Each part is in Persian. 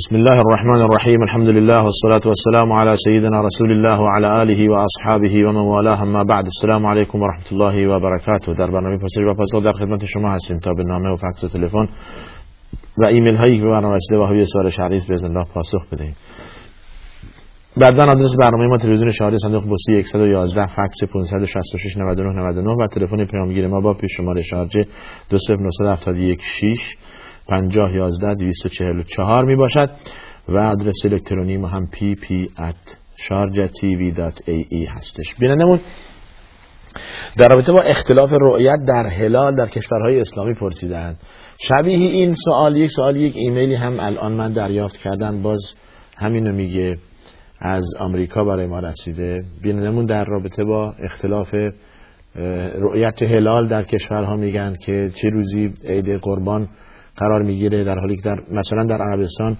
بسم الله الرحمن الرحيم الحمد لله والصلاة والسلام على سيدنا رسول الله وعلى آله وأصحابه ومن والاه اما بعد السلام عليكم ورحمة الله وبركاته در برنامه پرسش و پاسخ در خدمت شما هستیم تا به نامه و فکس و تلفن و ایمیل هایی که برنامه رسیده حوی سوال شهریز به الله پاسخ بدهیم بعدا آدرس برنامه ما تلویزیون شهری صندوق پستی 111 فکس 566 99 99 و تلفن پیامگیر ما با پیش شماره شارجه 20971 50 11 244 می باشد و آدرس الکترونی ما هم pp at sharjatv.ae هستش. بینندمون در رابطه با اختلاف رؤیت در هلال در کشورهای اسلامی پرسیدند. شبیه این سوال یک سوال یک ایمیلی هم الان من دریافت کردم. باز همینو میگه از آمریکا برای ما رسیده. بینندمون در رابطه با اختلاف رؤیت هلال در کشورها میگن که چه روزی عید قربان قرار می‌گیره در حالی که در مثلا در عربستان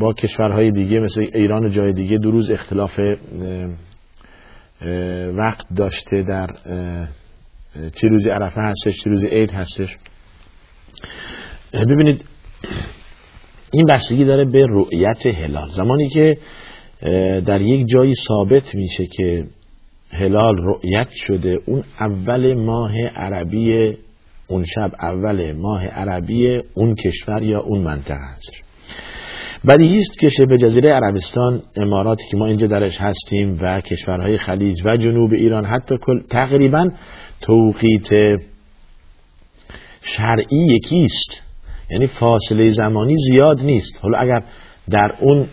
با کشورهای دیگه مثل ایران و جای دیگه دو روز اختلاف وقت داشته در چه روزی عرفه هستش چه روزی عید هستش. ببینید این بستگی داره به رؤیت هلال. زمانی که در یک جایی ثابت میشه که هلال رؤیت شده اون اول ماه عربی اون شب اول ماه عربی اون کشور یا اون منطقه هستش بدیهی است که شبه جزیره عربستان اماراتی که ما اینجا درش هستیم و کشورهای خلیج و جنوب ایران حتی کل تقریبا توقیت شرعی یکیست. یعنی فاصله زمانی زیاد نیست. حالا اگر در اون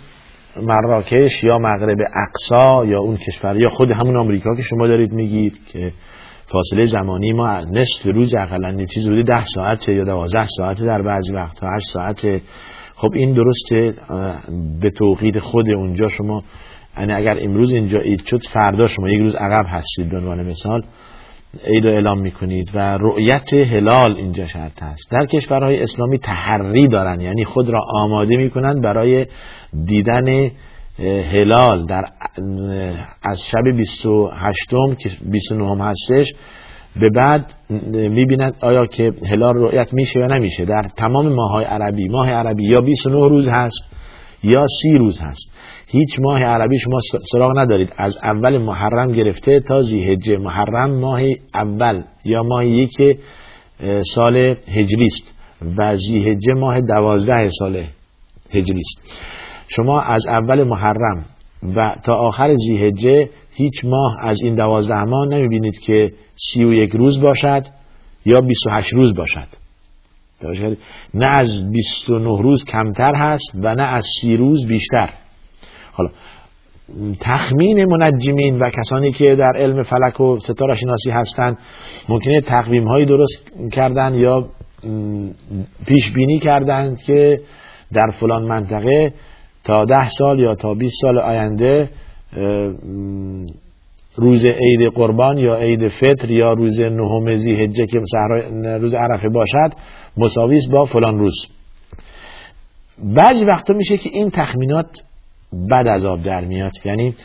مراکش یا مغرب اقصا یا اون کشور یا خود همون آمریکا که شما دارید میگید که فاصله زمانی ما نصف روز اقلا چیز بوده ده ساعته یا دوازده ساعته در بعضی وقت هشت ساعته خب این درسته به توقید خود اونجا شما یعنی اگر امروز اینجا عید شد فردا شما یک روز عقب هستید به عنوان مثال. عید اعلام می‌کنید و رؤیت هلال اینجا شرط هست. در کشورهای اسلامی تحری دارن یعنی خود را آماده می‌کنن برای دیدن هلال در از شب 28 که 29 هستش به بعد می‌بینند آیا که هلال رؤیت میشه یا نمیشه. در تمام ماهای عربی ماه عربی یا 29 روز هست یا 30 روز هست. هیچ ماه عربی شما سراغ ندارید. از اول محرم گرفته تا زیهجه محرم ماه اول یا ماه یک سال هجری است و زیهجه ماه دوازده سال هجری است شما از اول محرم و تا آخر زیهجه هیچ ماه از این دوازده ماه نمی‌بینید که سی و یک روز باشد یا 28 روز باشد. نه از 29 روز کمتر هست و نه از سی روز بیشتر. حالا تخمین منجمین و کسانی که در علم فلک و ستاره شناسی هستند ممکنه تقویم هایی درست کردن یا پیش بینی کردند که در فلان منطقه تا ده سال یا تا 20 سال آینده روز عید قربان یا عید فطر یا روز نهم هجه که روز عرفه باشد مساویس با فلان روز. بعضی وقتا میشه که این تخمینات بد از آب در میاد. یعنی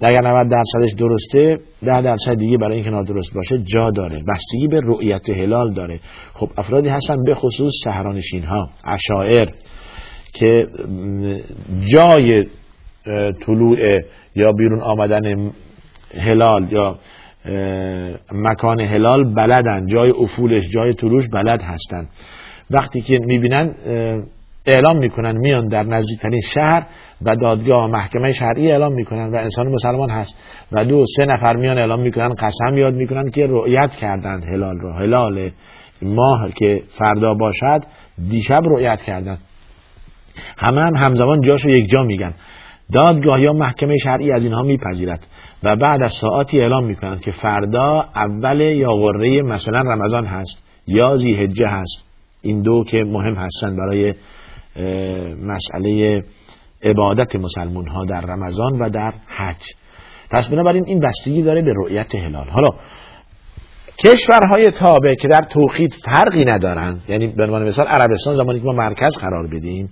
اگر 90 درصدش درسته 10 درصد دیگه برای اینکه نادرست باشه جا داره. بستگی به رؤیت هلال داره. خب افرادی هستن به خصوص شهرانشین ها اشاعر. که جای طلوع یا بیرون آمدن هلال یا مکان هلال بلدن جای افولش جای طلوعش بلد هستن. وقتی که می‌بینن اعلام می‌کنن میان در نزدیکترین شهر و دادگاه محکمه شرعی اعلام می‌کنن و انسان مسلمان هست و دو سه نفر میان اعلام می‌کنن قسم یاد می‌کنن که رؤیت کردند هلال رو. هلال ماه که فردا باشد دیشب رؤیت کردند. همه هم همزمان جاشو یک جا میگن. دادگاه یا محکمه شرعی از اینها میپذیرد و بعد از ساعتی اعلام می‌کنند که فردا اول یا غره مثلا رمضان هست یا زیهجه هست. این دو که مهم هستند برای مسئله عبادت مسلمون ها در رمضان و در حج. پس بنابراین این بستگی داره به رؤیت هلال. حالا کشورهای تابع که در توقیت فرقی ندارند یعنی به عنوان مثال عربستان زمانی که ما مرکز قرار بدیم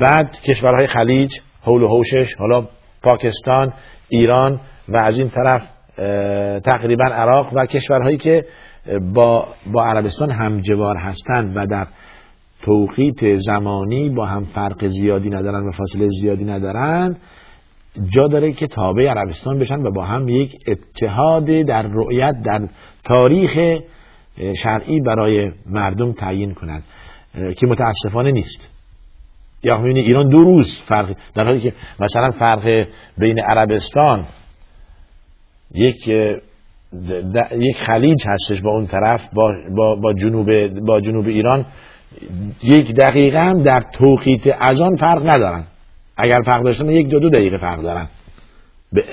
بعد کشورهای خلیج حول و حوشش حالا پاکستان ایران و از این طرف تقریبا عراق و کشورهایی که با, با عربستان همجوار هستند و در توقیت زمانی با هم فرق زیادی ندارن و فاصله زیادی ندارن جا داره که تابع عربستان بشن و با هم یک اتحاد در رؤیت در تاریخ شرعی برای مردم تعیین کنند که متاسفانه نیست. یا می‌بینی ایران دو روز فرق در حالی که مثلا فرق بین عربستان یک یک خلیج هستش با اون طرف با, با, با, جنوب با جنوب ایران یک دقیقه هم در توقیت از آن فرق ندارن. اگر فرق داشتن یک دو دو دقیقه فرق دارن. به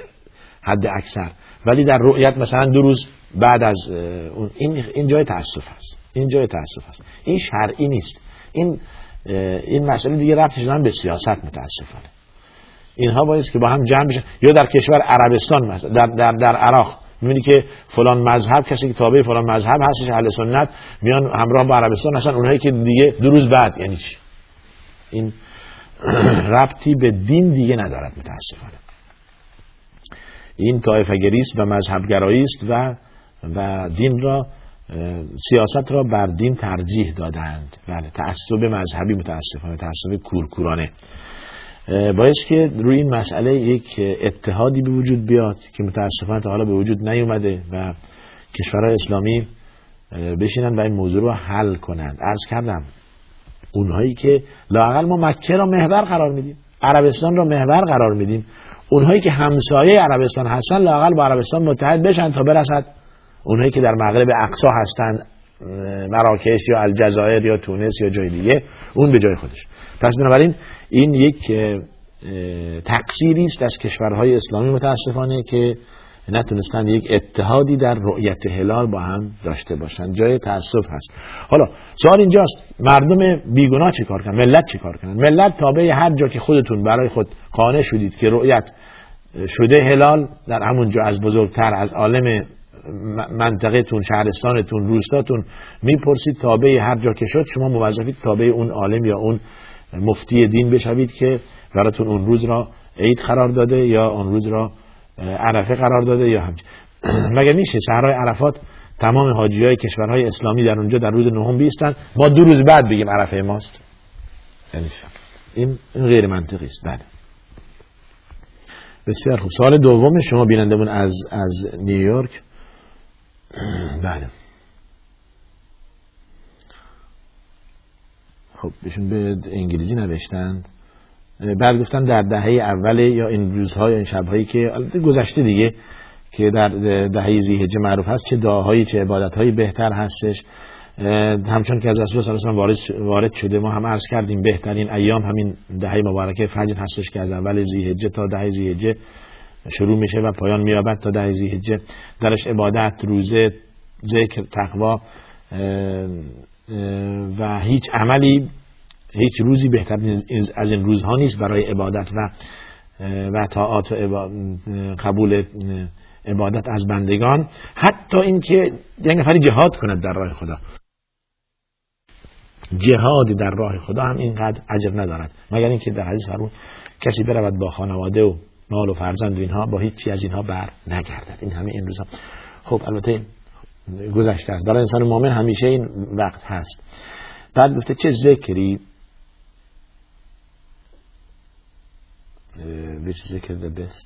حد اکثر. ولی در رؤیت مثلا دو روز بعد از این این جای تاسف هست این جای تاسف هست این شرعی نیست. این این مسئله دیگه ربطش دارن به سیاست متاسفانه. اینها باید که با هم جمع بشن یا در کشور عربستان در در در عراق. می‌بینی که فلان مذهب کسی که تابع فلان مذهب هستش اهل سنت میان همراه با عربستان هستن. اونهایی که دیگه دو روز بعد یعنی چی؟ این ربطی به دین دیگه ندارد متاسفانه. این طایفگریست و مذهبگرایی است و و دین را سیاست را بر دین ترجیح دادند بله تعصب مذهبی متاسفانه تعصب کورکورانه. باید که روی این مسئله یک اتحادی به وجود بیاد که متاسفانه تا حالا به وجود نیومده و کشورهای اسلامی بشینن و این موضوع رو حل کنند. عرض کردم اونهایی که لاقل ما مکه را محور قرار میدیم عربستان را محور قرار میدیم اونهایی که همسایه عربستان هستن لاقل با عربستان متحد بشن تا برسد. اونهایی که در مغرب اقصا هستند مراکش یا الجزایر یا تونس یا جای دیگه اون به جای خودش. پس بنابراین این یک تقصیری است از کشورهای اسلامی متاسفانه که نتونستند یک اتحادی در رؤیت هلال با هم داشته باشند. جای تاسف هست. حالا سوال اینجاست مردم بیگناه چی کار کنن؟ ملت چی کار کنن؟ ملت تابع هر جا که خودتون برای خود قانع شدید که رؤیت شده هلال در همون جا از بزرگتر از عالم منطقهتون شهرستانتون روستاتون می‌پرسید تابع هر جا که شد شما موظفید تابع اون عالم یا اون مفتی دین بشوید که براتون اون روز را عید قرار داده یا اون روز را عرفه قرار داده یا همچه مگه میشه؟ صحرای عرفات تمام حاجی های کشورهای اسلامی در اونجا در روز نهم بیستن؟ ما دو روز بعد بگیم عرفه ماست. یعنی این غیر منطقی است. بله. بسیار خوب. سال دوم شما بینندمون از از نیویورک. بله. خب بهشون به انگلیسی نوشتند. بعد گفتن در دهه اول یا این روزها یا این شبهایی که گذشته دیگه که در دهه زیهجه معروف هست چه دعاهایی چه عبادتهایی بهتر هستش. همچون که از رسول صلی الله وارد وارد شده ما هم عرض کردیم بهترین ایام همین دهه مبارکه فجر هستش که از اول زیهجه تا دهه زیهجه شروع میشه و پایان میابد تا دهه زیهجه درش عبادت روزه ذکر تقوا و هیچ عملی هیچ روزی بهتر از این روزها نیست برای عبادت و و طاعات و قبول عبادت از بندگان. حتی اینکه یک نفری جهاد کند در راه خدا. جهاد در راه خدا هم اینقدر اجر ندارد. مگر اینکه در حدیث فرمود کسی برود با خانواده و مال و فرزند و اینها با هیچی از اینها بر نگردد. این همه این روزها خب البته گذشته است. برای انسان مؤمن همیشه این وقت هست. بعد گفته چه ذکری؟ which ذکر the best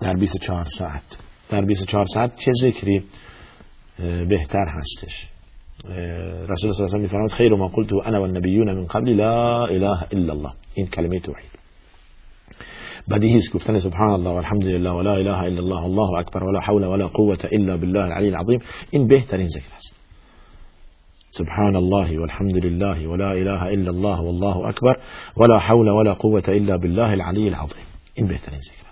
در 24 ساعت. در 24 ساعت چه ذکری؟ بهتر هستش. رسول الله صلی الله علیه و خیر ما قلت انا والنبیون من قبل لا اله الا الله. این کلمه توحید. بدیهی است گفتن سبحان الله والحمد لله ولا إله إلا الله الله اکبر ولا حول ولا قوة إلا بالله العلی العظیم این بهترین ذکر است سبحان الله والحمد لله ولا إله إلا الله والله اکبر ولا حول ولا قوة إلا بالله العلی العظیم این بهترین ذکر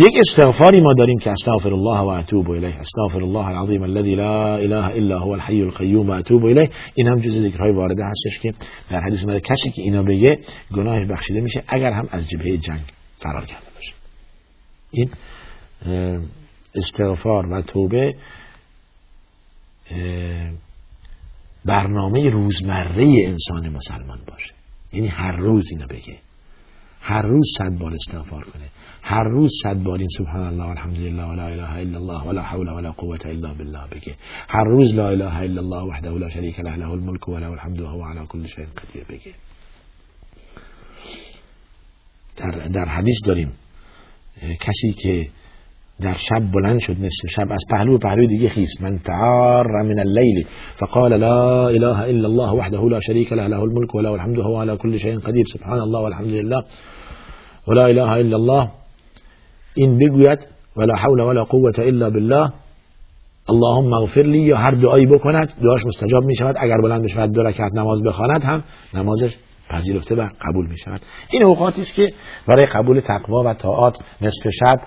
یک استغفاری ما داریم که استغفر الله و اتوب الیه. استغفر الله العظیم الذي لا اله الا هو الحي القیوم و اتوب الیه. این هم جز ذکرهای وارده هستش که در حدیث اومده کسی که اینا بگه گناهش بخشیده میشه اگر هم از جبهه جنگ فرار کرده باشه. این استغفار و توبه برنامه روزمره انسان مسلمان باشه. یعنی هر روز اینو بگه. هر روز صد بار استغفار کنه. هر روز صد بار این سبحان الله الحمدلله ولا اله الا الله ولا حول ولا قوة الا بالله بگه. هر روز لا اله الا الله وحده لا شریک له له الملك وله الحمد وهو على كل شيء قدیر بگه. در, در حدیث داریم کسی که در شب بلند شد نصف شب از پهلو پهلو دیگه خیست من تعار من اللیل فقال لا اله الا الله وحده لا شريك له له الملك وله الحمد وهو على كل شيء قدیر. سبحان الله والحمد لله ولا اله الا الله. این بگوید ولا حول ولا قوة الا بالله. اللهم اغفر لی یا هر دعایی بکند دعاش مستجاب می شود اگر بلند بشود دو رکعت نماز بخواند هم نمازش پذیرفته و قبول می شود این اوقاتی است که برای قبول تقوا و طاعات نصف شب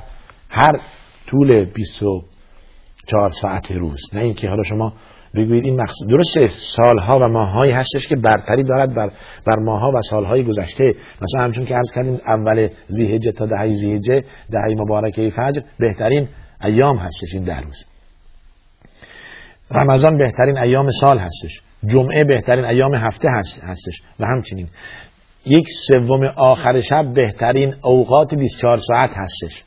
هر طول 24 ساعت روز. نه اینکه حالا شما بگویید این مقصود درسته سالها و ماههایی هستش که برتری دارد بر, بر ماهها و سالهای گذشته. مثلا همچون که عرض کردیم اول زیهجه تا دهی زیهجه دهی مبارکه فجر بهترین ایام هستش این ده روز. رمضان بهترین ایام سال هستش. جمعه بهترین ایام هفته هستش و همچنین. یک سوم آخر شب بهترین اوقات 24 ساعت هستش.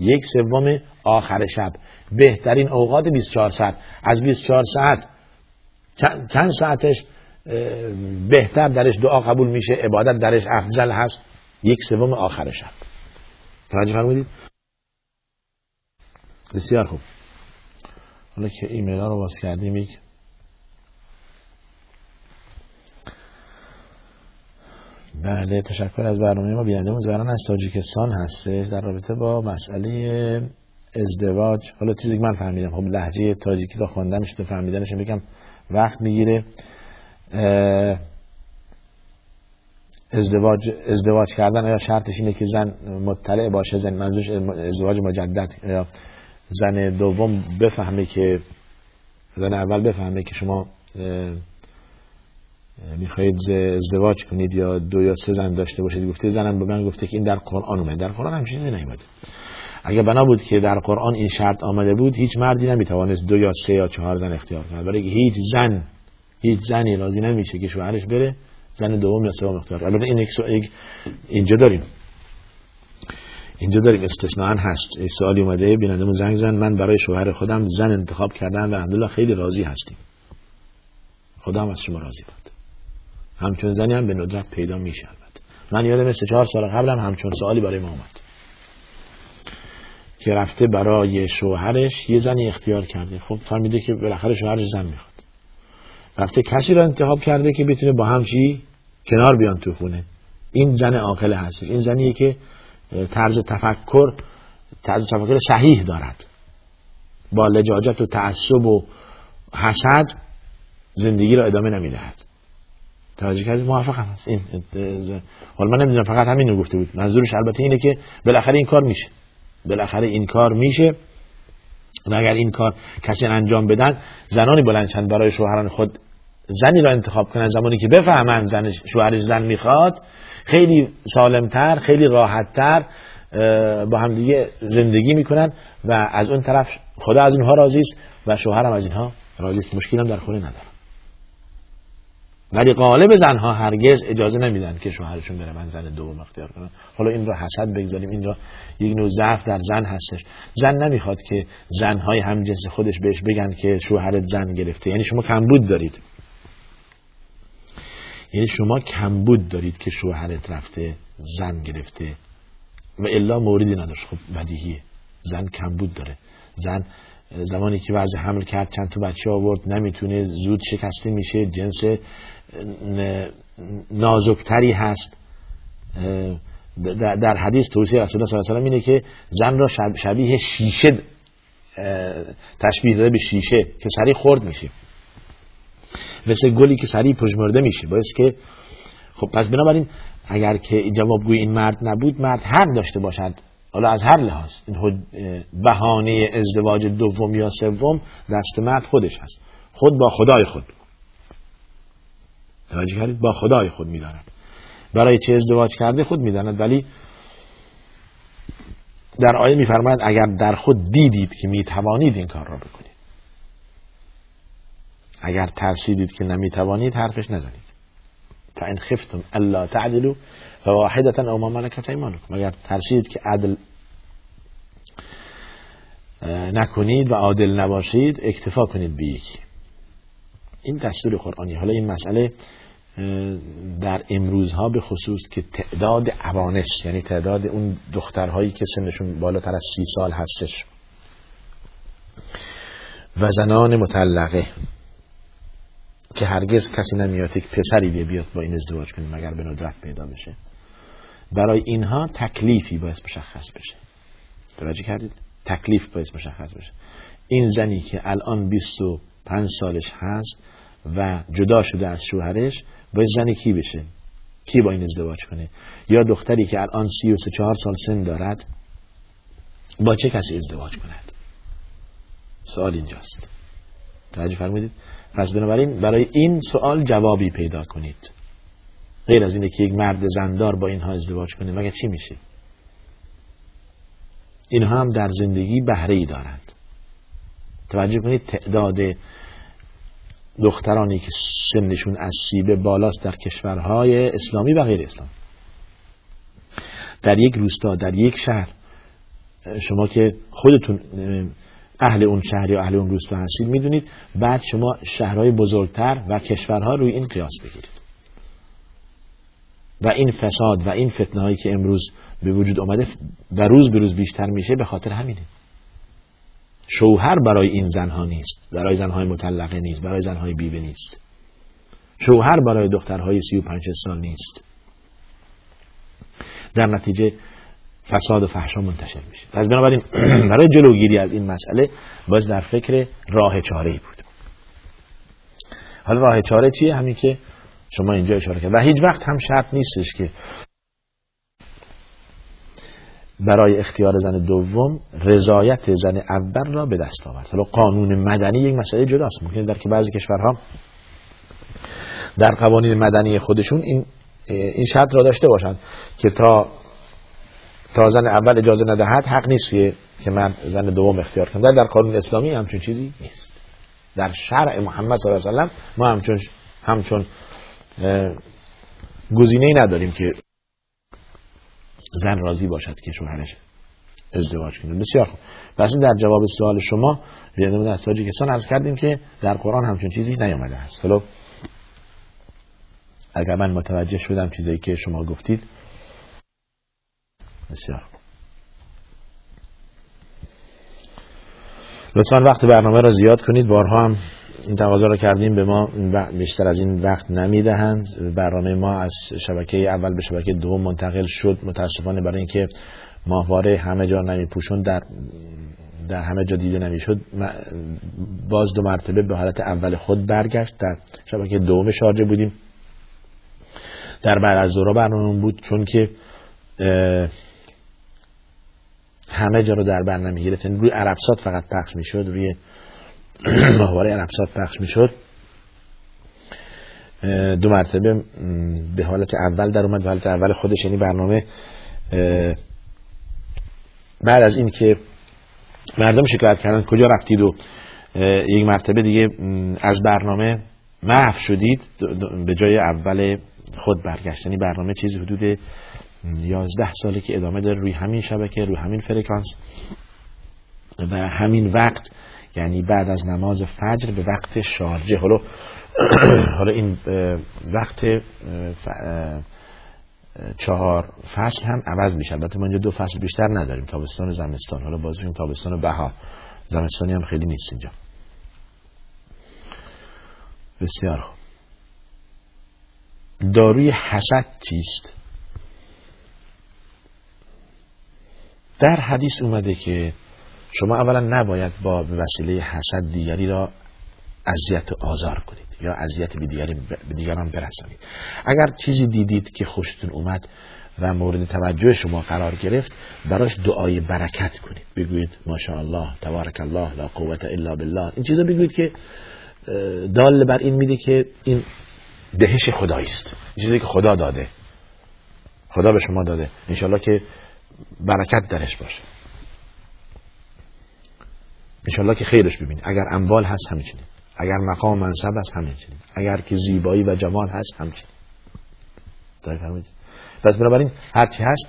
یک سوم آخر شب. بهترین اوقات 24 ساعت. از 24 ساعت چند ساعتش بهتر درش دعا قبول میشه عبادت درش افضل هست. یک سوم آخر شب. توجه فرمودید؟ بسیار خوب. حالا که ایمیل ها رو باز کردیم یک بله تشکر از برنامه ما. بیننده زبران از تاجیکستان هستش. در رابطه با مسئله ازدواج. حالا چیزی که من فهمیدم خب لحجه تاجیکی تا خوندنش تو فهمیدنش بگم وقت می‌گیره. ازدواج ازدواج کردن یا شرطش اینه که زن مطلع باشه؟ زن منظورش ازدواج مجدد. یا زن دوم بفهمه که زن اول بفهمه که شما می‌خواهید ازدواج کنید یا دو یا سه زن داشته باشید؟ گفته زنم به من گفته که این در قرآن اومده در قرآن همچین چیزی نیومده. اگر بنا بود که در قرآن این شرط آمده بود هیچ مردی نمی‌توانست دو یا سه یا چهار زن اختیار کنه برای هیچ زن هیچ زنی راضی نمیشه که شوهرش بره زن دوم یا سوم اختیار کنه البته این یک اینجا داریم. اینجا داریم. استثناء هست. سوالی اومده بینندمون زنگ زن من برای شوهر خودم زن انتخاب کردم و الحمدلله خیلی راضی هستیم. خدا هم از شما راضی بود. همچون زنی هم به ندرت پیدا می شود من یادم مثل چهار سال قبلم همچون سوالی برای ما اومد. که رفته برای شوهرش یه زنی اختیار کرده. خب فهمیده که بالاخره شوهرش زن می‌خواد. رفته کسی رو انتخاب کرده که بتونه با هم چی؟ کنار بیان تو خونه. این زن عاقل هستش. این زنیه که طرز تفکر طرز تفکر صحیح دارد. با لجاجت و تعصب و حسد زندگی را ادامه نمی‌دهد. توجه کردید؟ موافقم هست این حالا من نمی‌دونم فقط همین رو گفته بود. منظورش البته اینه که بالاخره این کار میشه. بالاخره این کار میشه. و اگر این کار کسی انجام بدن زنانی بلندشن برای شوهران خود زنی را انتخاب کنن زمانی که بفهمن زن شوهرش زن می‌خواد خیلی سالمتر خیلی راحتتر با هم دیگه زندگی می‌کنن و از اون طرف خدا از اونها راضی است و شوهرم از اینها راضی است. مشکلی هم در خونه نداره ولی غالب زنها هرگز اجازه نمیدن که شوهرشون بره. من زن دوم اختیار کنن حالا این را حسد بگذاریم. این را یک نوع ضعف در زن هستش. زن نمی‌خواد که زنهای همجنس خودش بهش بگن که شوهرت زن گرفته. یعنی شما کمبود دارید. یعنی شما کمبود دارید که شوهرت رفته زن گرفته. و الا موردی نداشت. خب بدیهیه. زن کمبود داره. زن زمانی که وضع حمل کرد چند تا بچه آورد نمی‌تونه زود شکسته میشه جنس نازکتری هست. در حدیث توصیه رسول الله صلی الله علیه و اینه که زن را شبیه شیشه تشبیه داده به شیشه که سریع خورد میشه. مثل گلی که سریع پژمرده میشه. باعث که خب پس بنابراین اگر که جوابگوی این مرد نبود مرد حق داشته باشد. حالا از هر لحاظ این بهانه ازدواج دوم یا سوم دست مرد خودش هست. خود با خدای خود. توجه کردید؟ با خدای خود می‌داند. برای چه ازدواج کرده خود می‌داند ولی در آیه میفرماید اگر در خود دیدید که می‌توانید این کار را بکنید. اگر ترسیدید که نمی‌توانید حرفش نزنید. فان خفتم الا تعدلوا فواحدة او ما ملكت ایمانکم اگر ترسید که عدل نکنید و عادل نباشید اکتفا کنید به یکی این دستور قرآنی. حالا این مسئله در امروزها به خصوص که تعداد عوانش یعنی تعداد اون دخترهایی که سنشون بالاتر از سی سال هستش و زنان مطلقه که هرگز کسی نمیاد که پسری بیاد با این ازدواج کنه مگر به ندرت پیدا بشه. برای اینها تکلیفی باید مشخص بشه. توجه کردید؟ تکلیف باید مشخص بشه. این زنی که الان 25 سالش هست و جدا شده از شوهرش باید زنی کی بشه؟ کی با این ازدواج کنه؟ یا دختری که الان 33 4 سال سن دارد با چه کسی ازدواج کند؟ سوال اینجاست. توجه فرمودید؟ پس بنابراین برای این سوال جوابی پیدا کنید. غیر از اینه که یک مرد زندار با اینها ازدواج کنه مگه چی میشه؟ اینها هم در زندگی بهره ای دارند. توجه کنید تعداد دخترانی که سنشون از سیبه بالاست در کشورهای اسلامی و غیر اسلام در یک روستا در یک شهر شما که خودتون اهل اون شهر یا اهل اون روستا هستید می‌دونید بعد شما شهرهای بزرگتر و کشورها روی این قیاس بگیرید. و این فساد و این فتنه هایی که امروز به وجود آمده و روز به روز بیشتر میشه به خاطر همینه. شوهر برای این زنها نیست برای زنهای مطلقه نیست برای زنهای بیوه نیست. شوهر برای دخترهای سی و سال نیست. در نتیجه فساد و فحشا منتشر میشه. پس بنابراین برای جلوگیری از این مسئله باز در فکر راه چاره بود. حالا راه چاره چیه؟ همین که شما اینجا اشاره کرد و هیچ وقت هم شرط نیستش که برای اختیار زن دوم رضایت زن اول را به دست آورد. حالا قانون مدنی یک مسئله جداست. ممکنه در که بعضی کشورها در قوانین مدنی خودشون این این شرط را داشته باشند که تا تا زن اول اجازه ندهد حق نیست که من زن دوم اختیار کنم در قانون اسلامی همچون چیزی نیست. در شرع محمد صلی الله علیه و ما همچون همچون گزینه نداریم که زن راضی باشد که شوهرش ازدواج کنه. بسیار خوب. پس در جواب سوال شما بیادم از تاجیکستان از کردیم که در قرآن همچون چیزی نیامده است. حالا اگر من متوجه شدم چیزی که شما گفتید بسیار لطفا وقت برنامه را زیاد کنید. بارها هم این تقاضا را کردیم به ما بیشتر از این وقت نمی‌دهند. برنامه ما از شبکه اول به شبکه دوم منتقل شد. متاسفانه برای اینکه ماهواره همه جا نمیپوشون در در همه جا دیده نمی‌شد باز دو مرتبه به حالت اول خود برگشت. در شبکه دوم شارجه بودیم. در بعد از دورا برنامه بود چون که همه جا رو در بر نمی‌گرفت روی عربسات فقط پخش می‌شد روی ماهواره عربسات پخش می‌شد. دو مرتبه به حالت اول در اومد حالت اول خودش یعنی برنامه بعد از این که مردم شکایت کردن کجا رفتید و یک مرتبه دیگه از برنامه محو شدید به جای اول خود برگشت. یعنی برنامه چیزی حدود 11 ساله که ادامه داره روی همین شبکه روی همین فرکانس و همین وقت یعنی بعد از نماز فجر به وقت شارجه. حالا حالا این وقت چهار فصل هم عوض میشه. البته ما اینجا دو فصل بیشتر نداریم. تابستان و زمستان. حالا باز تابستان و بها زمستانی هم خیلی نیست اینجا. بسیار خوب. داروی حسد چیست؟ در حدیث اومده که شما اولا نباید با وسیله حسد دیگری را اذیت و آزار کنید یا اذیت به دیگری به دیگران برسانید. اگر چیزی دیدید که خوشتون اومد و مورد توجه شما قرار گرفت براش دعای برکت کنید. بگویید ماشاءالله تبارک الله لا قوت الا بالله. این چیزا بگویید که دال بر این میده که این دهش خدایی است. چیزی که خدا داده. خدا به شما داده. انشالله که برکت درش باشه. انشالله که خیرش ببینید اگر اموال هست همچنین. اگر مقام منصب هست همچنین. اگر که زیبایی و جمال هست همچنین. پس بنابراین هرچی هست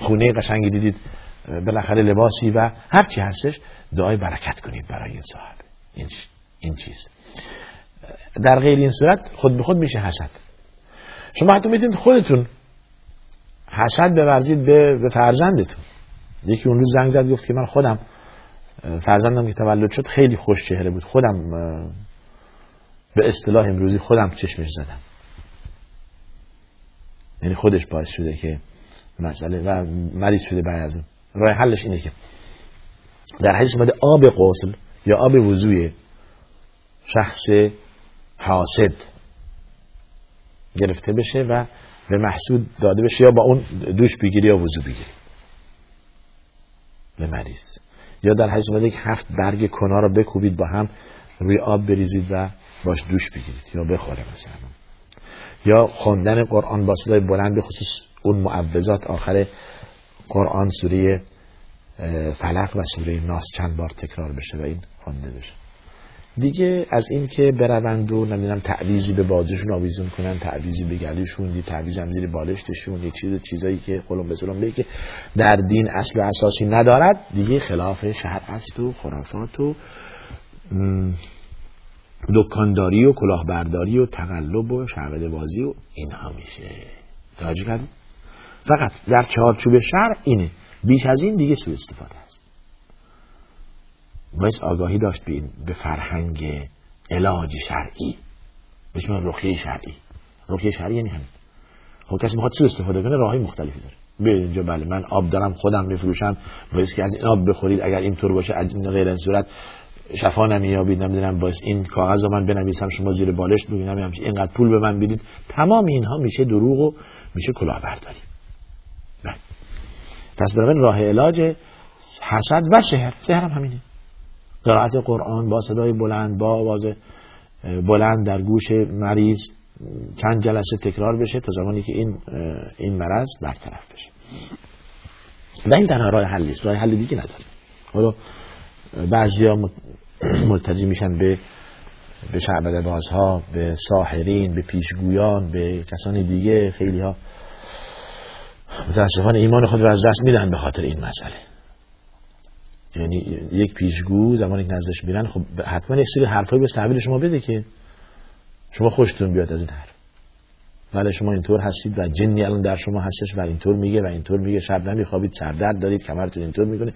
خونه قشنگی دیدید بالاخره لباسی و هرچی هستش دعای برکت کنید برای این صاحب. این, این چیز. در غیر این صورت خود به خود میشه حسد. شما حتی می‌تونید خودتون حسد بورزید به, به فرزندتون. یکی اون روز زنگ زد گفت که من خودم فرزندم که تولد شد خیلی خوش چهره بود. خودم به اصطلاح امروزی خودم چشمش زدم. یعنی خودش باعث شده که مسئله و مریض شده بعد از اون. راه حلش اینه که در حدیث اومده آب غسل یا آب وضوی شخص حاسد گرفته بشه و به محسود داده بشه یا با اون دوش بگیری یا وضو بگیری به مریض. یا در اومده که هفت برگ کنا رو بکوبید با هم روی آب بریزید و باش دوش بگیرید یا بخوره مثلا. یا خواندن قرآن با صدای بلند خصوص اون معوضات. آخر قرآن سوره فلق و سوره ناس چند بار تکرار بشه و این خوانده بشه. دیگه از این که بروند و نمی‌دونم تعویزی به بازشون آویزون کنن تعویزی به گلیشون دی تعویز هم زیر بالشتشون یه چیز چیزایی که قلم به سلم که در دین اصل و اساسی ندارد دیگه خلاف شهر است و خرافات و دکانداری و کلاهبرداری و تقلب و شعبده بازی و اینها میشه. توجه فقط در چارچوب شهر اینه. بیش از این دیگه سوء استفاده. باید آگاهی داشت به, به فرهنگ علاج شرعی. بهش من رقیه شرعی. رقیه شرعی یعنی همین. خب کسی می‌خواد سو استفاده کنه راهی مختلفی داره. به اینجا بله من آب دارم خودم بفروشم. باید که از این آب بخورید اگر اینطور باشه از این غیر این صورت شفا نمیابید نمی‌دونم باید این کاغذ رو من بنویسم شما زیر بالش بگیرم اینقدر پول به من بدید. تمام اینها میشه دروغ و میشه کلاهبرداری. بله. پس برای راه علاج حسد و شهر شهر هم همینه. قرائت قرآن با صدای بلند با آواز بلند در گوش مریض چند جلسه تکرار بشه تا زمانی که این این مرض برطرف بشه. و این تنها راه حلی است راه حل دیگه نداره. حالا بعضیا ملتزم میشن به به شعبده بازها به ساحرین به پیشگویان به کسان دیگه. خیلی ها متاسفانه ایمان خود را از دست میدن به خاطر این مسئله. یعنی یک پیشگو زمانی که نزدش میرن خب حتما یک سری حرفایی به تحویل شما بده که شما خوشتون بیاد از این حرف. ولی شما اینطور هستید و جنی الان در شما هستش و اینطور میگه و اینطور میگه. شب نمیخوابید سردرد دارید کمرتون اینطور می‌کنه.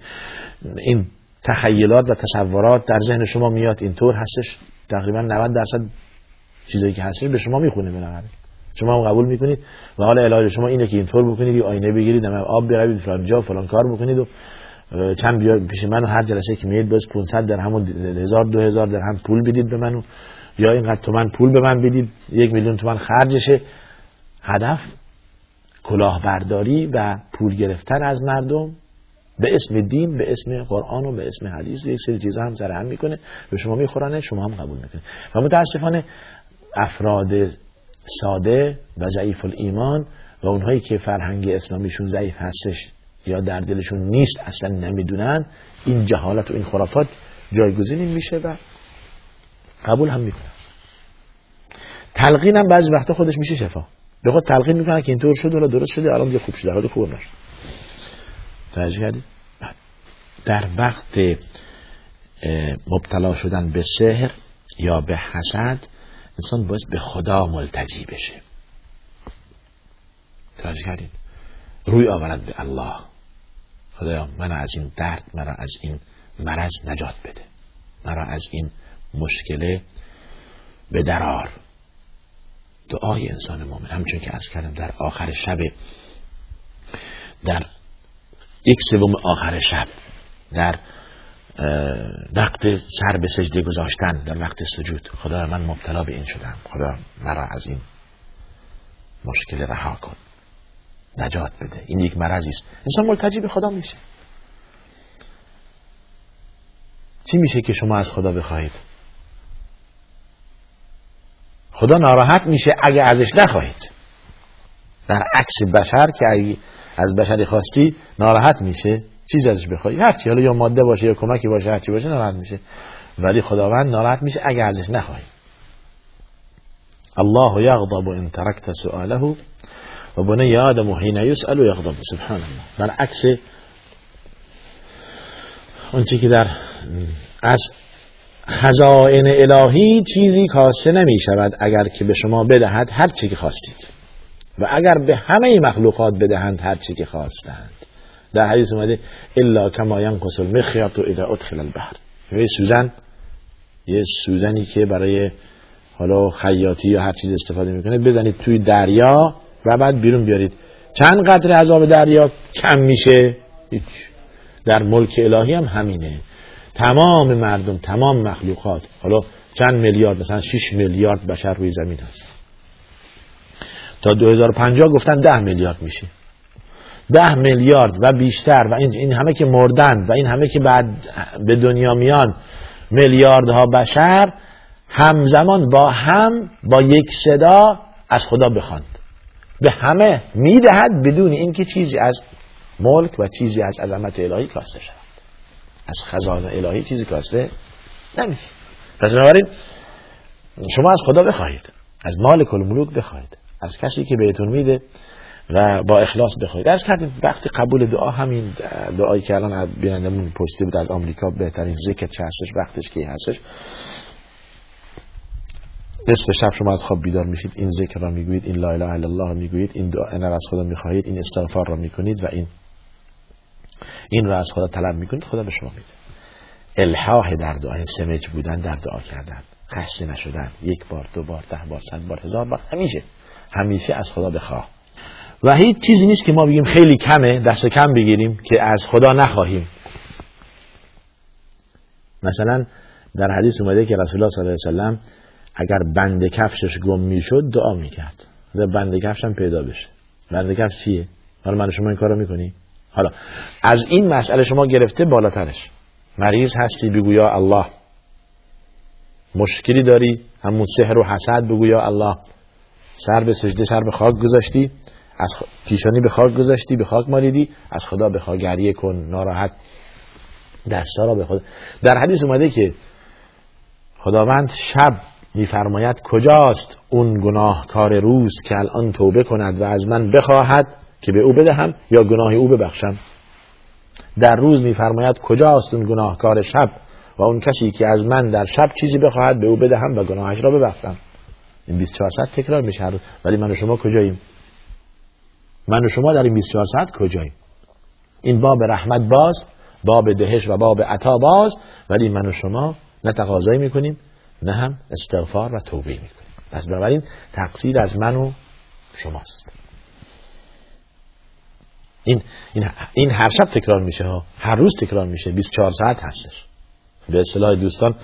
این تخیلات و تصورات در ذهن شما میاد اینطور هستش. تقریبا 90 درصد چیزایی که هستش به شما می‌خونه بالاخره شما هم قبول می‌کنید. و حالا علاج شما اینه که اینطور بکنید یا آینه بگیرید آب بروید فلان جا فلان کار بکنید و چند بیا پیش من هر جلسه که میید باز 500 درهم و 1000 2000 درهم پول بدید به منو یا اینقدر تومن پول به من بدید یک میلیون تومن خرجشه. هدف کلاهبرداری و پول گرفتن از مردم به اسم دین به اسم قرآن و به اسم حدیث. یک سری چیزا هم سر هم می‌کنه. به شما میخورنه شما هم قبول می‌کنه و متاسفانه افراد ساده و ضعیف الایمان و اونهایی که فرهنگ اسلامیشون ضعیف هستش یا در دلشون نیست اصلا نمی‌دونن. این جهالت و این خرافات جایگزین میشه و قبول هم می‌کنن. تلقین هم بعضی وقتا خودش میشه شفا. به خود تلقین می‌کنن که اینطور شد ولی درست شده الان دیگه خوب شده حالا خوب نشد. توجه کردید؟ در وقت مبتلا شدن به سحر یا به حسد انسان باید به خدا ملتجی بشه. توجه کردید؟ روی آورد به الله. خدایا من از این درد مرا از این مرض نجات بده. مرا از این مشکله به درار. دعای انسان مومن همچون که از کردم در آخر شب در یک سوم آخر شب در وقت سر به سجده گذاشتن در وقت سجود. خدا من مبتلا به این شدم. خدا مرا از این مشکل رها کن. نجات بده. این یک مرضی است. انسان ملتجی به خدا میشه. چی میشه که شما از خدا بخواهید؟ خدا ناراحت میشه اگه ازش نخواهید. در عکس بشر که اگه از بشری خواستی ناراحت میشه چیز ازش بخوای هرچی حالا یا ماده باشه یا کمکی باشه هرچی باشه ناراحت میشه. ولی خداوند ناراحت میشه اگه ازش نخواهی الله یغضب ان ترکت سؤاله و بنی آدم و حین یسأل و یغضب سبحان الله برعکس اونچه که در از خزائن الهی چیزی کاسته نمی شود اگر که به شما بدهد هر چی که خواستید. و اگر به همه مخلوقات بدهند هر چی که خواستند. در حدیث اومده الا کما ینقص المخیط اذا ادخل البحر. یه سوزن یه سوزنی که برای حالا خیاطی یا هر چیز استفاده می‌کنه بزنید توی دریا و بعد بیرون بیارید. چند قطره عذاب دریا؟ کم میشه؟ هیچ. در ملک الهی هم همینه. تمام مردم تمام مخلوقات. حالا چند میلیارد؟ مثلا 6 میلیارد بشر روی زمین هست تا 2050 گفتن 10 میلیارد میشه. 10 میلیارد و بیشتر و این همه که مردن و این همه که بعد به دنیا میان میلیاردها بشر همزمان با هم با یک صدا از خدا بخواند. به همه می‌دهد بدون اینکه چیزی از ملک و چیزی از عظمت الهی کاسته شود. از خزانه الهی چیزی کاسته نمیشه. پس بنابراین شما از خدا بخواهید. از مالک الملوک بخواهید. از کسی که بهتون میده و با اخلاص بخواهید. از کردیم وقتی قبول دعا همین دعایی که الان بینندمون پستی بود از آمریکا بهترین ذکر چه هستش وقتش که هستش. نصف شب شما از خواب بیدار میشید. این ذکر را می‌گویید این لا اله الا الله را می‌گویید این دعا را از خدا می‌خواهید این استغفار را می‌کنید و این این را از خدا طلب می‌کنید خدا به شما میده. الحاح در دعا سمج بودن در دعا کردن. خسته نشدن. یک بار دو بار ده بار صد بار هزار بار همیشه همیشه از خدا بخواه. و هیچ چیزی نیست که ما بگیم خیلی کمه دست کم بگیریم که از خدا نخواهیم. مثلا در حدیث اومده که رسول الله صلی الله علیه وسلم اگر بند کفشش گم می‌شد دعا می‌کرد. بند کفش هم پیدا بشه. بند کفش چیه؟ حالا من شما این کارو می‌کنی حالا از این مسئله شما گرفته بالاترش. مریض هستی بگو یا الله. مشکلی داری؟ همون سحر و حسد بگو یا الله. سر به سجده سر به خاک گذاشتی. از پیشانی به خاک گذاشتی به خاک مالیدی. از خدا به گریه کن ناراحت. دستا را به خدا. در حدیث اومده که خداوند شب میفرماید کجاست اون گناهکار روز که الان توبه کند و از من بخواهد که به او بدهم یا گناه او ببخشم؟ در روز میفرماید کجاست اون گناهکار شب و اون کسی که از من در شب چیزی بخواهد به او بدهم و گناهش را ببخشم این 24 ساعت تکرار میشه هر ولی من و شما کجاییم؟ من و شما در این 24 ساعت کجاییم؟ این باب رحمت باز باب دهش و باب عطا باز ولی من و شما نه تقاضایی می‌کنیم نه هم استغفار و توبه می‌کنیم پس بنابراین تقصیر از من و شماست. این, این, این هر شب تکرار میشه ها. هر روز تکرار میشه. 24 ساعت هستش. به اصطلاح دوستان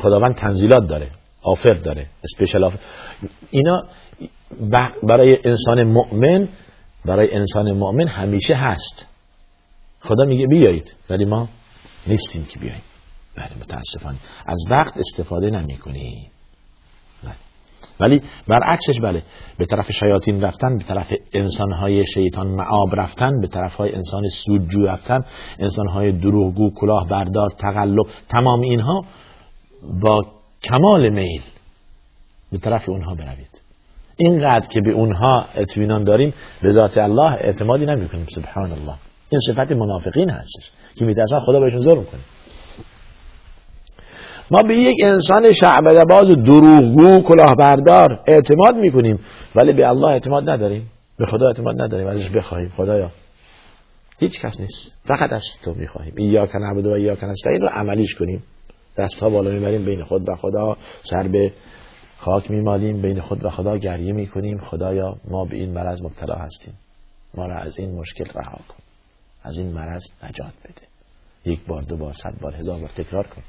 خداوند تنزیلات داره. آفر داره. اسپیشل آفر. اینا برای انسان مؤمن برای انسان مؤمن همیشه هست. خدا میگه بیایید. ولی ما نیستیم که بیاییم. بله متاسفانه. از وقت استفاده نمی کنی بله. ولی برعکسش بله به طرف شیاطین رفتن به طرف انسانهای شیطان معاب رفتن به طرف های انسان سودجو رفتن انسانهای دروغگو کلاه بردار تقلب تمام اینها با کمال میل به طرف اونها بروید. اینقدر که به اونها اطمینان داریم به ذات الله اعتمادی نمی کنیم سبحان الله. این صفت منافقین هستش که میترسن خدا بهشون ظلم کنه. ما به یک انسان شعبده باز دروغگو کلاهبردار اعتماد می‌کنیم ولی به الله اعتماد نداریم. به خدا اعتماد نداریم ازش بخواهیم. خدایا. هیچ کس نیست. فقط از تو می‌خواهیم. یا کن عبد و یا کن این رو عملیش کنیم. دست ها بالا می‌بریم بین خود و خدا. سر به خاک میمالیم بین خود و خدا گریه می‌کنیم. خدایا ما به این مرض مبتلا هستیم. ما را از این مشکل رها کن. از این مرض نجات بده. یک بار دو بار صد بار هزار بار تکرار کن.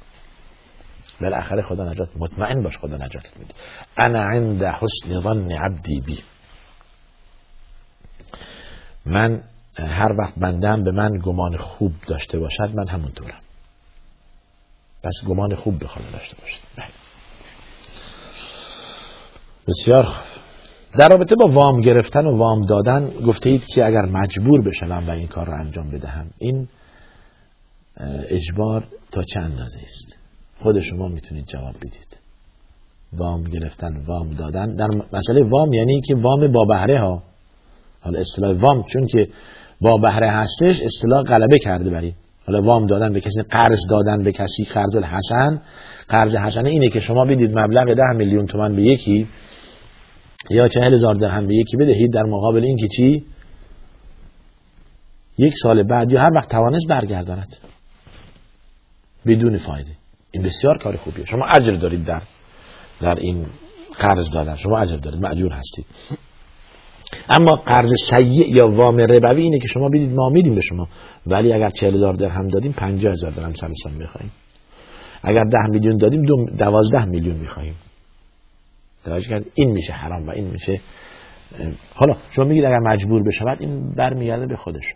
بالاخره خدا نجات مطمئن باش خدا نجات میده. انا عند حسن ظن عبدی بی. من هر وقت بندم به من گمان خوب داشته باشد من همونطورم. پس گمان خوب به خدا داشته باشد بله. بسیار در رابطه با وام گرفتن و وام دادن گفته اید که اگر مجبور بشم و این کار را انجام بدهم این اجبار تا چند اندازه است؟ خود شما می‌تونید جواب بدید. وام گرفتن وام دادن. در مسئله وام یعنی که وام با بهره ها. حالا اصطلاح وام چون که با بهره هستش اصطلاح غلبه کرده بر این. حالا وام دادن به کسی قرض دادن به کسی قرض الحسن. قرض حسنه اینه که شما بدید مبلغ ده میلیون تومن به یکی یا چهل هزار درهم به یکی بدهید در مقابل این که چی؟ یک سال بعد یا هر وقت توانست برگرداند. بدون فایده. این بسیار کار خوبیه. شما اجر دارید در در این قرض دادن. شما اجر دارید. معجور هستید. اما قرض سیع یا وام ربوی اینه که شما بدید ما میدیم به شما. ولی اگر 40 هزار درهم دادیم 50 هزار درهم سرسان می‌خوایم. اگر 10 میلیون دادیم 12 میلیون می‌خوایم. توجه کرد این میشه حرام و این میشه حالا شما میگید اگر مجبور بشود این برمیگرده به خودش.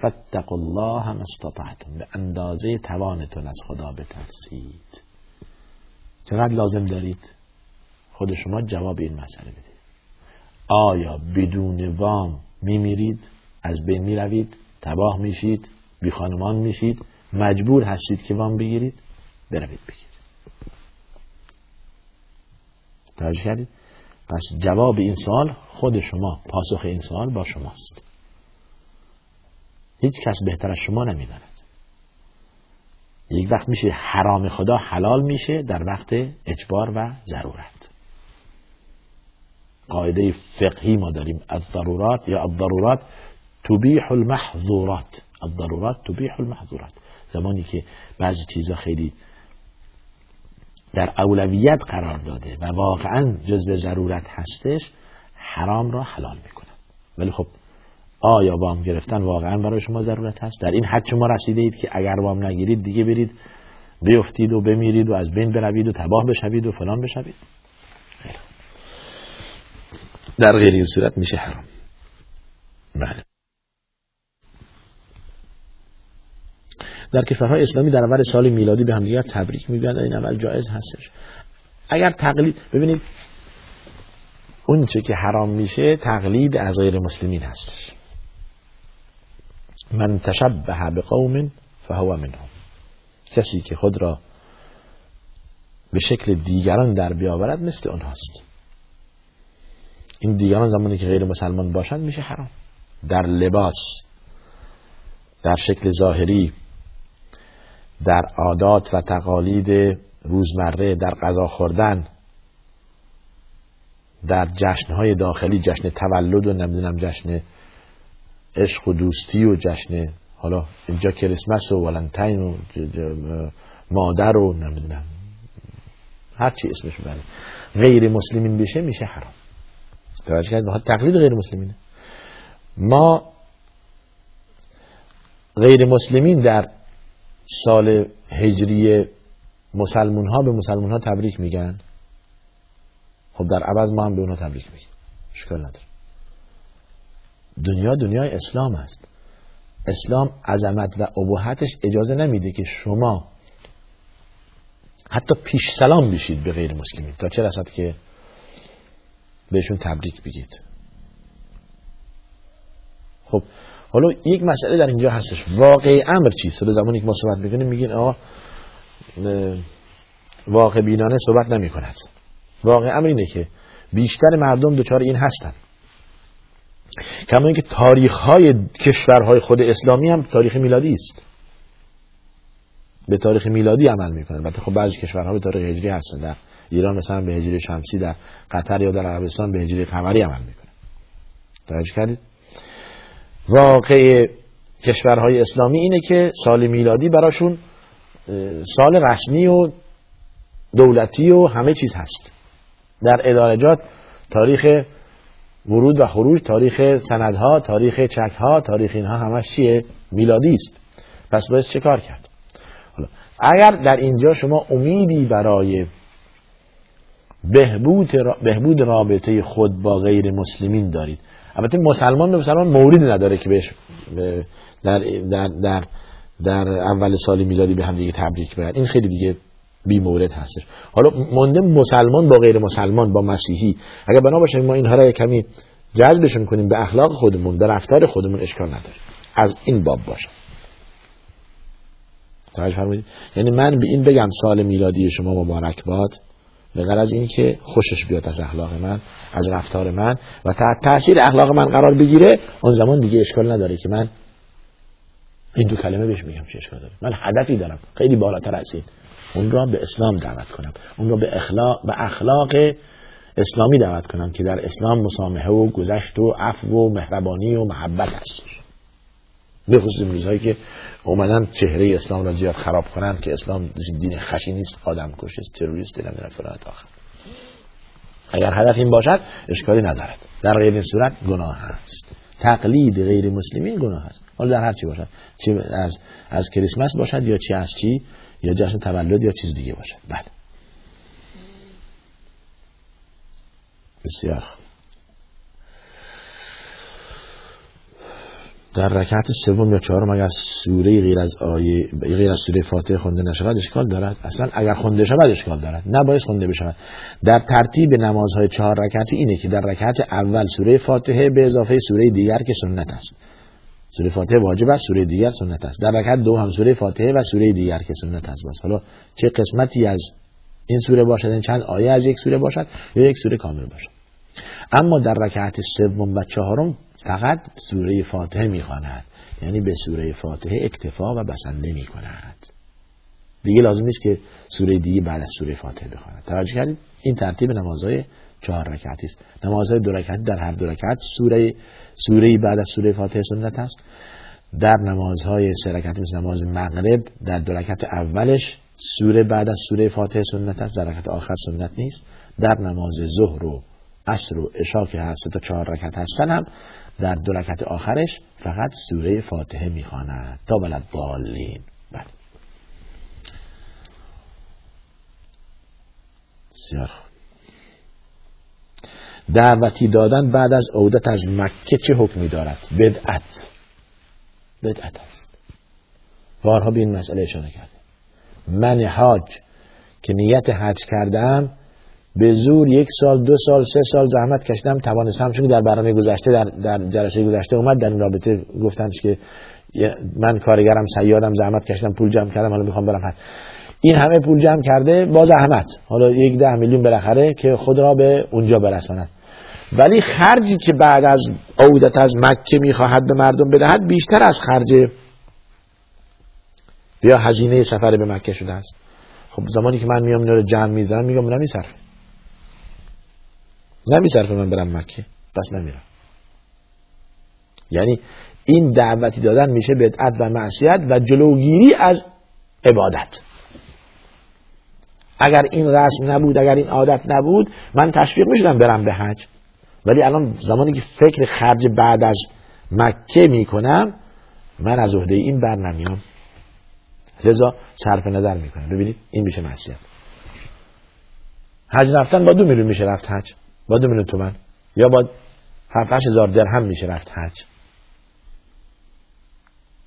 فاتقوا الله هم استطعتم. به اندازه توانتون از خدا بترسید. چقدر لازم دارید خود شما جواب این مسئله بدید؟ آیا بدون وام میمیرید؟ از بین می‌روید؟ تباه میشید؟ بی خانمان میشید؟ مجبور هستید که وام بگیرید؟ بروید بگیرید. توجه کردید؟ پس جواب این سوال خود شما پاسخ این سوال با شماست. هیچ کس بهتر از شما نمی‌داند. یک وقت میشه حرام خدا حلال میشه در وقت اجبار و ضرورت. قاعده فقهی ما داریم الضرورات یا الضرورات تبیح المحظورات. الضرورات تبیح المحظورات. زمانی که بعضی چیزا خیلی در اولویت قرار داده و واقعا جزء ضرورت هستش حرام را حلال می‌کنن. ولی خب آیا وام گرفتن واقعا برای شما ضرورت هست؟ در این حد شما رسیده اید که اگر وام نگیرید دیگه برید بیفتید و بمیرید و از بین بروید و تباه بشوید و فلان بشوید. در غیر این صورت میشه حرام. بله. در کشورهای اسلامی در اول سال میلادی به همدیگر تبریک میگن این عمل جایز هستش. اگر تقلید ببینید اون چه که حرام میشه تقلید از غیر مسلمین هستش. من تشبه به قوم فهو منهم. کسی که خود را به شکل دیگران در بیاورد مثل اونهاست. این دیگران زمانی که غیر مسلمان باشند میشه حرام. در لباس در شکل ظاهری در عادات و تقالید روزمره در غذا خوردن در جشنهای داخلی جشن تولد و نمی‌دونم جشن عشق و دوستی و جشن حالا اینجا کریسمس و ولنتین و مادر و نمی‌دونم هر چی اسمش بره غیر مسلمین بشه میشه حرام. توجه کرد تقلید غیر مسلمینه. ما غیر مسلمین در سال هجری مسلمون ها به مسلمون ها تبریک میگن. خب در عوض ما هم به اونها تبریک میگیم. اشکال نداره. دنیا دنیای اسلام است. اسلام عظمت و ابهتش اجازه نمیده که شما حتی پیش سلام بشید به غیر مسلمین. تا چه رسد که بهشون تبریک بگید؟ خب حالا یک مسئله در اینجا هستش. واقع امر چیست؟ به زمانی که ما صحبت می‌کنیم میگین آقا واقع بینانه صحبت نمی کند واقع امر اینه که بیشتر مردم دچار این هستن. کما اینکه تاریخ های کشورهای خود اسلامی هم تاریخ میلادی است. به تاریخ میلادی عمل می‌کنن. البته خب بعضی کشورها به تاریخ هجری هستن. در ایران مثلا به هجری شمسی در قطر یا در عربستان به هجری قمری عمل می‌کنن. توجه کردید؟ واقع کشورهای اسلامی اینه که سال میلادی براشون سال رسمی و دولتی و همه چیز هست. در ادارجات تاریخ ورود و خروج تاریخ سندها تاریخ چکها تاریخ اینها همش چیه؟ میلادی است. پس باید چه کار کرد؟ حالا اگر در اینجا شما امیدی برای بهبود, بهبود رابطه خود با غیر مسلمین دارید البته مسلمان به مسلمان موردی نداره که بهش در, در, در, در اول سال میلادی به هم دیگه تبریک بگن. این خیلی دیگه بی مورد هستش. حالا مونده مسلمان با غیر مسلمان با مسیحی. اگر بنا باشه ما اینها را کمی جذبشون کنیم به اخلاق خودمون به رفتار خودمون اشکال نداره. از این باب باشه. توجه فرمایید یعنی من به این بگم سال میلادی شما مبارک باد به غرض این که خوشش بیاد از اخلاق من از رفتار من و تحت تاثیر اخلاق من قرار بگیره اون زمان دیگه اشکال نداره که من این دو کلمه بهش میگم چه اشکال داره. من هدفی دارم. خیلی بالاتر از این. اون را به اسلام دعوت کنم. اون را به اخلاق به اخلاق اسلامی دعوت کنم که در اسلام مسامحه و گذشت و عفو و مهربانی و محبت هست به خصوص روزهایی که اومدن چهره اسلام را زیاد خراب کنند که اسلام دین خشی نیست آدم کش تروریست نمی‌دونم فلان آخر اگر هدف این باشد اشکالی ندارد. در غیر این صورت گناه هست تقلید غیر مسلمین گناه هست حالا در هر چی باشد چی از از کریسمس باشد یا چی از چی؟ یا جشن تولد یا چیز دیگه باشد بله. بسیار در رکعت سوم یا چهارم اگر سوره غیر از آیه غیر از سوره فاتحه خونده نشود اشکال دارد. اصلا اگر خونده شود اشکال دارد. نباید خونده بشود. در ترتیب نمازهای چهار رکعتی اینه که در رکعت اول سوره فاتحه به اضافه سوره دیگر که سنت است. سوره فاتحه واجب است سوره دیگر سنت است. در رکعت دو هم سوره فاتحه و سوره دیگر که سنت است باز. حالا چه قسمتی از این سوره باشد این چند آیه از یک سوره باشد یا یک سوره کامل باشد. اما در رکعت سوم و چهارم فقط سوره فاتحه می‌خواند. یعنی به سوره فاتحه اکتفا و بسنده می کند دیگه لازم نیست که سوره دیگه بعد از سوره فاتحه بخواند. توجه کردید؟ این ترتیب نمازهای چهار رکعتی است. نمازهای دو رکعتی در هر دو رکعت سوره سوره بعد از سوره فاتحه سنت است. در نمازهای سه رکعتی مثل نماز مغرب در دو رکعت اولش سوره بعد از سوره فاتحه سنت است در رکعت آخر سنت نیست. در نماز ظهر و عصر و عشا که هست تا چهار رکعت هستن هم در دو رکعت آخرش فقط سوره فاتحه می‌خواند. تا بلد بالین. بله. بسیار دعوتی دادن بعد از عودت از مکه چه حکمی دارد؟ بدعت. بدعت است. بارها به این مسئله اشاره کرده من حاج که نیت حج کردم به زور یک سال دو سال سه سال زحمت کشیدم توانستم چون در برنامه گذشته در, در جلسه گذشته اومد در این رابطه گفتم که من کارگرم سیادم زحمت کشیدم پول جمع کردم حالا می‌خوام برم این همه پول جمع کرده با زحمت. حالا یک ده میلیون بالاخره که خود را به اونجا برساند. ولی خرجی که بعد از عودت از مکه می‌خواهد به مردم بدهد بیشتر از خرج یا هزینه سفر به مکه شده است. خب زمانی که من میام اینا رو جمع می‌زنم میگم نمیصرفه نمیصرفه من برم مکه. پس نمیرم. یعنی این دعوتی دادن میشه بدعت و معصیت و جلوگیری از عبادت. اگر این رسم نبود اگر این عادت نبود من تشویق می‌شدم برم به حج. ولی الان زمانی که فکر خرج بعد از مکه می‌کنم من از عهده این بر نمیام. لذا صرف نظر می‌کنم. ببینید این میشه معصیت. حج رفتن با دو میلیون میشه رفت حج؟ با دو میلیون تومن یا با هفت هزار درهم میشه رفت حج؟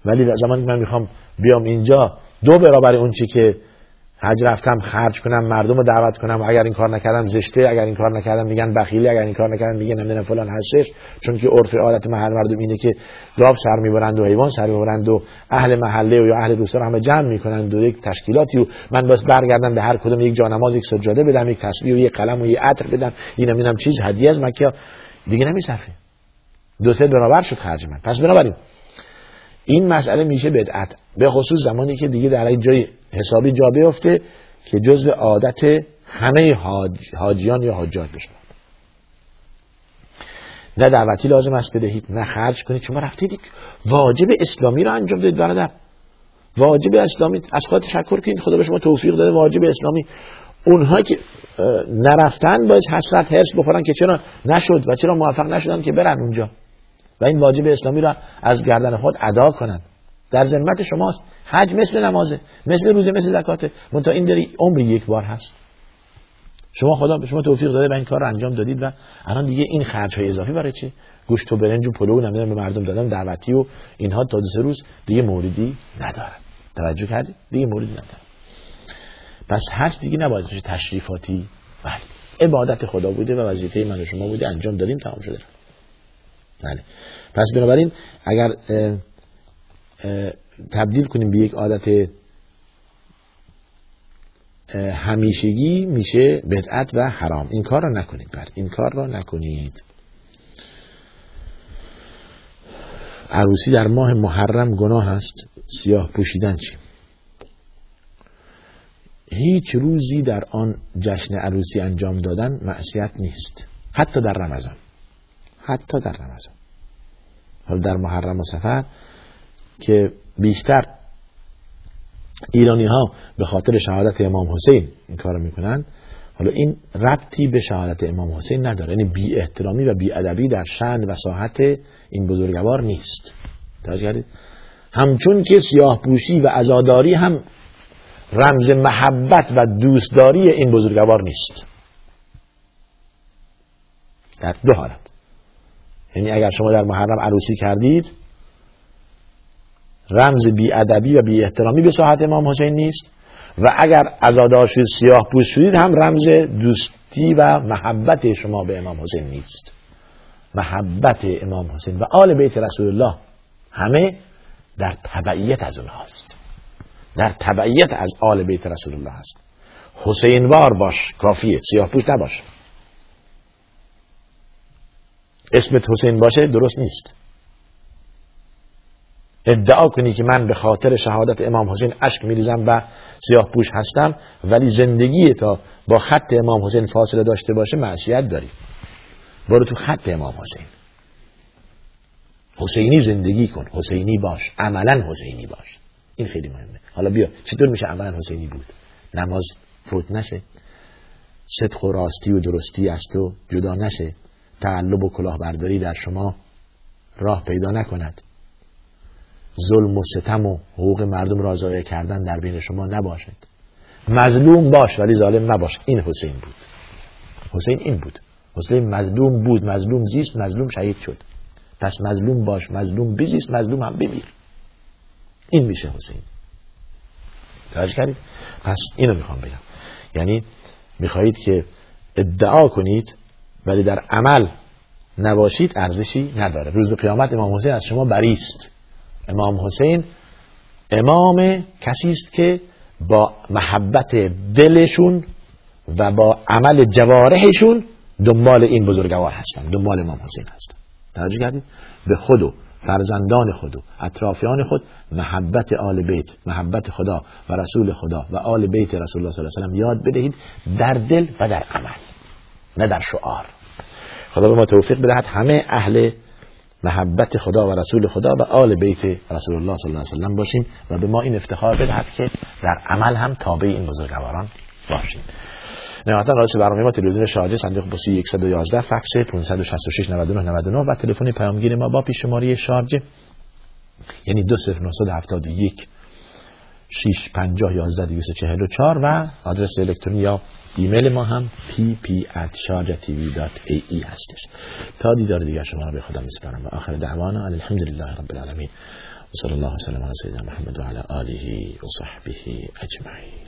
ولی زمانی که من می‌خوام بیام اینجا دو برابر اون چی که حج رفتم خرج کنم مردم رو دعوت کنم اگر این کار نکردم زشته اگر این کار نکردم میگن بخیلی اگر این کار نکردم میگن نمی‌دونم فلان هستش. چون که عرف عادت محل مردم اینه که گاو سر می‌برند و حیوان سر می‌برند و اهل محله و یا اهل روستا همه جمع می‌کنند و یک تشکیلاتی و من بس برگردم به هر کدوم یک جانماز یک سجاده بدم یک تسبیح و یک قلم و یک عطر بدم. این نمی‌دونم چیز هدیه از مکه. دیگه نمیصرفه. دو سه برابر شد خرج من. پس بنابراین این مسئله میشه بدعت. به خصوص زمانی که دیگه در جای حسابی جا بیفته که جزء عادت همه حاج، حاجیان یا حاجات بشه. نه دعوتی لازم است بدهید نه خرج کنید. شما رفتید واجب اسلامی رو انجام دادید برادر. واجب اسلامی از خود تشکر کنید. خدا به شما توفیق داده واجب اسلامی. اونها که نرفتن باید حسرت هرس بخورن که چرا نشد و چرا موفق نشدن که برن اونجا. و این واجب اسلامی را از گردن خود ادا کنند. در ذمت شماست. حج مثل نمازه مثل روزه مثل زکاته. منتها این داری عمری یک بار هست. شما خدا به شما توفیق داده و این کار رو انجام دادید و الان دیگه این خرج های اضافی برای چه گوشت و برنج و پلو نمی‌دونم به مردم دادن دعوتی و اینها تا دو سه روز دیگه موردی نداره. توجه کردید دیگه موردی نداره. پس حج دیگه نباید بشه تشریفاتی. بله. عبادت خدا بوده و وظیفه من و شما بوده انجام دادیم تمام شده. بله. پس بنابراین اگر تبدیل کنیم به یک عادت همیشگی میشه بدعت و حرام. این کار رو نکنید بر. این کار رو نکنید. عروسی در ماه محرم گناه است. سیاه پوشیدن چی؟ هیچ روزی در آن جشن عروسی انجام دادن معصیت نیست. حتی در رمضان. حتی در رمضان. حالا در محرم و سفر که بیشتر ایرانی ها به خاطر شهادت امام حسین این کار می‌کنن حالا این ربطی به شهادت امام حسین نداره. یعنی بی احترامی و بی ادبی در شأن و ساحت این بزرگوار نیست. توجه همچون که سیاه و عزاداری هم رمز محبت و دوستداری این بزرگوار نیست. در دو حالت. یعنی اگر شما در محرم عروسی کردید رمز بی ادبی و بی احترامی به ساحت امام حسین نیست و اگر عزادار شد سیاه پوش شدید هم رمز دوستی و محبت شما به امام حسین نیست. محبت امام حسین و آل بیت رسول الله همه در تبعیت از اونهاست در تبعیت از آل بیت رسول الله هست حسین وار باش کافیه سیاه پوش نباش. اسمت حسین باشه درست نیست. ادعا کنی که من به خاطر شهادت امام حسین اشک میریزم و سیاه پوش هستم ولی زندگی تا با خط امام حسین فاصله داشته باشه معصیت داری. برو تو خط امام حسین. حسینی زندگی کن حسینی باش عملا حسینی باش. این خیلی مهمه. حالا بیا چطور میشه عملا حسینی بود؟ نماز فوت نشه. صدق و راستی و درستی از تو جدا نشه. تعلب و کلاهبرداری در شما راه پیدا نکند. ظلم و ستم و حقوق مردم را ضایع کردن در بین شما نباشد. مظلوم باش ولی ظالم نباش. این حسین بود. حسین این بود. حسین مظلوم بود. مظلوم زیست مظلوم شهید شد. پس مظلوم باش. مظلوم بزیست مظلوم هم بمیر. این میشه حسین. توجه کردید؟ پس اینو می‌خوام بگم. یعنی می‌خواهید که ادعا کنید ولی در عمل نباشید ارزشی نداره. روز قیامت امام حسین از شما بریست امام حسین امام کسی است که با محبت دلشون و با عمل جوارحشون دنبال این بزرگوار هستن دنبال امام حسین هستن. توجه کردید؟ به خودو فرزندان خود و اطرافیان خود محبت آل بیت محبت خدا و رسول خدا و آل بیت رسول الله صلی الله علیه و یاد بدهید در دل و در عمل. نه در شعار. خدا به ما توفیق بدهد. همه اهل محبت خدا و رسول خدا و آل بیت رسول الله صلی الله علیه و باشیم و به ما این افتخار بدهد که در عمل هم تابع این بزرگواران باشیم. نهایتا رئیس برنامه ما تلویزیون شارجه صندوق پستی 111 فکس 566 99 99 و تلفن پیامگیر ما با پیش شماره شارجه یعنی 20971 650 11 244 و آدرس الکترونی یا ایمیل ما هم pp@sharjatv.ae هستش. تا دیدار دیگر شما را به خدا میسپارم و آخر دعوانا الحمدلله رب العالمین. و صلی الله وسلم علی سیدنا محمد و علی آله و صحبه اجمعین.